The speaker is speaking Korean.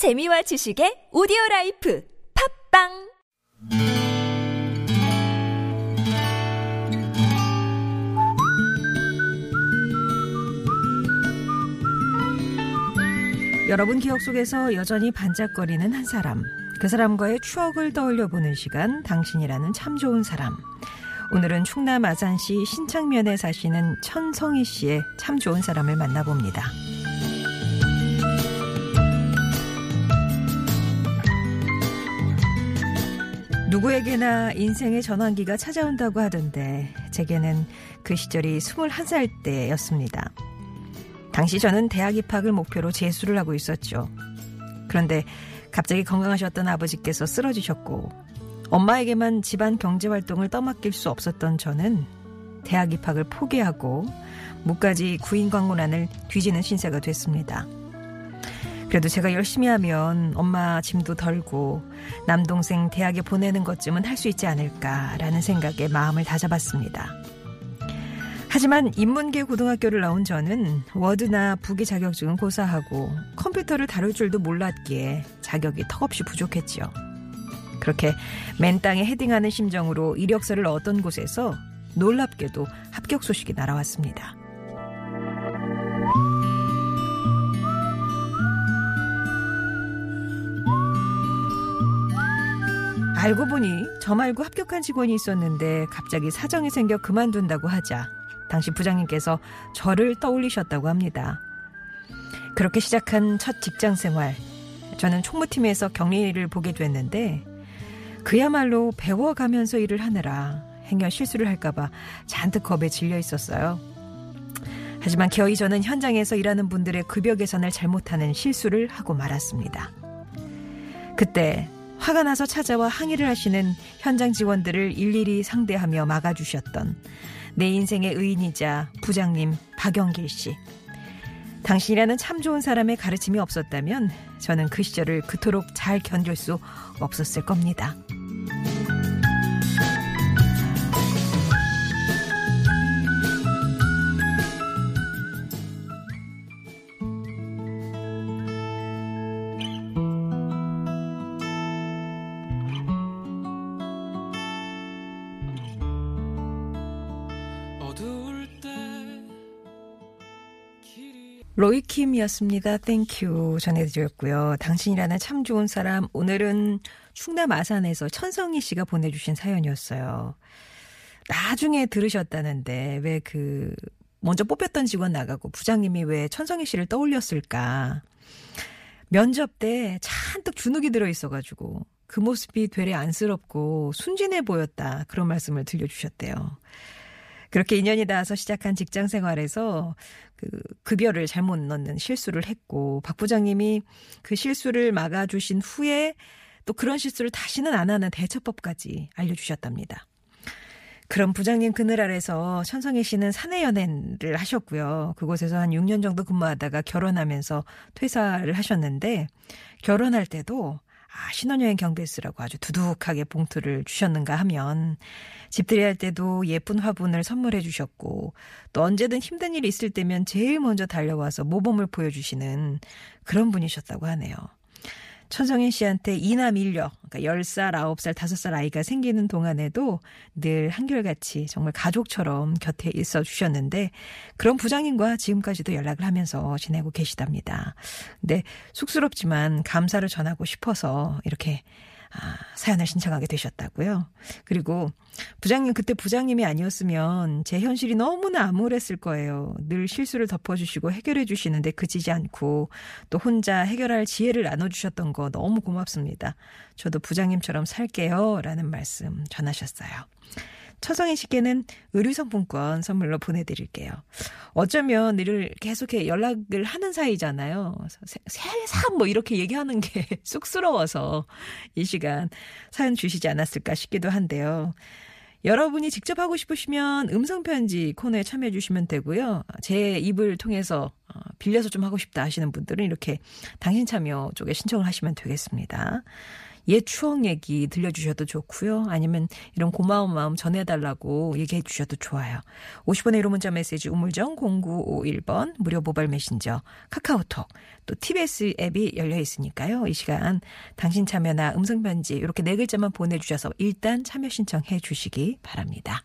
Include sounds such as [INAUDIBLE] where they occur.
재미와 지식의 오디오 라이프 팟빵 여러분 기억 속에서 여전히 반짝거리는 한 사람. 그 사람과의 추억을 떠올려 보는 시간, 당신이라는 참 좋은 사람. 오늘은 충남 아산시 신창면에 사시는 천성희 씨의 참 좋은 사람을 만나봅니다. 누구에게나 인생의 전환기가 찾아온다고 하던데 제게는 그 시절이 21살 때였습니다. 당시 저는 대학 입학을 목표로 재수를 하고 있었죠. 그런데 갑자기 건강하셨던 아버지께서 쓰러지셨고 엄마에게만 집안 경제 활동을 떠맡길 수 없었던 저는 대학 입학을 포기하고 무까지 구인 광고란을 뒤지는 신세가 됐습니다. 그래도 제가 열심히 하면 엄마 짐도 덜고 남동생 대학에 보내는 것쯤은 할 수 있지 않을까라는 생각에 마음을 다잡았습니다. 하지만 인문계 고등학교를 나온 저는 워드나 부기 자격증은 고사하고 컴퓨터를 다룰 줄도 몰랐기에 자격이 턱없이 부족했지요. 그렇게 맨 땅에 헤딩하는 심정으로 이력서를 얻던 곳에서 놀랍게도 합격 소식이 날아왔습니다. 알고 보니 저 말고 합격한 직원이 있었는데 갑자기 사정이 생겨 그만둔다고 하자 당시 부장님께서 저를 떠올리셨다고 합니다. 그렇게 시작한 첫 직장 생활. 저는 총무팀에서 격리를 보게 됐는데 그야말로 배워가면서 일을 하느라 행여 실수를 할까봐 잔뜩 겁에 질려 있었어요. 하지만 겨이 저는 현장에서 일하는 분들의 급여 계산을 잘못하는 실수를 하고 말았습니다. 그때 화가 나서 찾아와 항의를 하시는 현장 직원들을 일일이 상대하며 막아주셨던 내 인생의 의인이자 부장님 박영길 씨. 당신이라는 참 좋은 사람의 가르침이 없었다면 저는 그 시절을 그토록 잘 견딜 수 없었을 겁니다. 로이킴이었습니다. Thank you 전해드렸고요. 당신이라는 참 좋은 사람 오늘은 충남 아산에서 천성희 씨가 보내주신 사연이었어요. 나중에 들으셨다는데 왜 그 먼저 뽑혔던 직원 나가고 부장님이 왜 천성희 씨를 떠올렸을까? 면접 때 잔뜩 주눅이 들어 있어가지고 그 모습이 되레 안쓰럽고 순진해 보였다 그런 말씀을 들려주셨대요. 그렇게 인연이 닿아서 시작한 직장 생활에서 그 급여를 잘못 넣는 실수를 했고 박 부장님이 그 실수를 막아주신 후에 또 그런 실수를 다시는 안 하는 대처법까지 알려주셨답니다. 그럼 부장님 그늘 아래서 천성희 씨는 사내 연애를 하셨고요. 그곳에서 한 6년 정도 근무하다가 결혼하면서 퇴사를 하셨는데 결혼할 때도 아, 신혼여행 경비스라고 아주 두둑하게 봉투를 주셨는가 하면 집들이 할 때도 예쁜 화분을 선물해 주셨고 또 언제든 힘든 일이 있을 때면 제일 먼저 달려와서 모범을 보여주시는 그런 분이셨다고 하네요. 천정인 씨한테 이남 일녀, 그러니까 10살, 9살, 5살 아이가 생기는 동안에도 늘 한결같이 정말 가족처럼 곁에 있어 주셨는데 그런 부장님과 지금까지도 연락을 하면서 지내고 계시답니다. 근데 쑥스럽지만 감사를 전하고 싶어서 이렇게 아, 사연을 신청하게 되셨다고요. 그리고 부장님 그때 부장님이 아니었으면 제 현실이 너무나 암울했을 거예요. 늘 실수를 덮어주시고 해결해 주시는데 그치지 않고 또 혼자 해결할 지혜를 나눠주셨던 거 너무 고맙습니다. 저도 부장님처럼 살게요라는 말씀 전하셨어요. 처성희 씨께는 의류상품권 선물로 보내드릴게요. 어쩌면 이를 계속해 연락을 하는 사이잖아요. 새삼 뭐 이렇게 얘기하는 게 [LAUGHS] 쑥스러워서 이 시간 사연 주시지 않았을까 싶기도 한데요. 여러분이 직접 하고 싶으시면 음성편지 코너에 참여해 주시면 되고요. 제 입을 통해서 어, 빌려서 좀 하고 싶다 하시는 분들은 이렇게 당신 참여 쪽에 신청을 하시면 되겠습니다. 옛 추억 얘기 들려주셔도 좋고요. 아니면 이런 고마운 마음 전해달라고 얘기해 주셔도 좋아요. 50번의 1호 문자 메시지 우물정 0951번 무료 모바일 메신저 카카오톡 또 TBS 앱이 열려 있으니까요. 이 시간 당신 참여나 음성편지 이렇게 네 글자만 보내주셔서 일단 참여 신청해 주시기 바랍니다.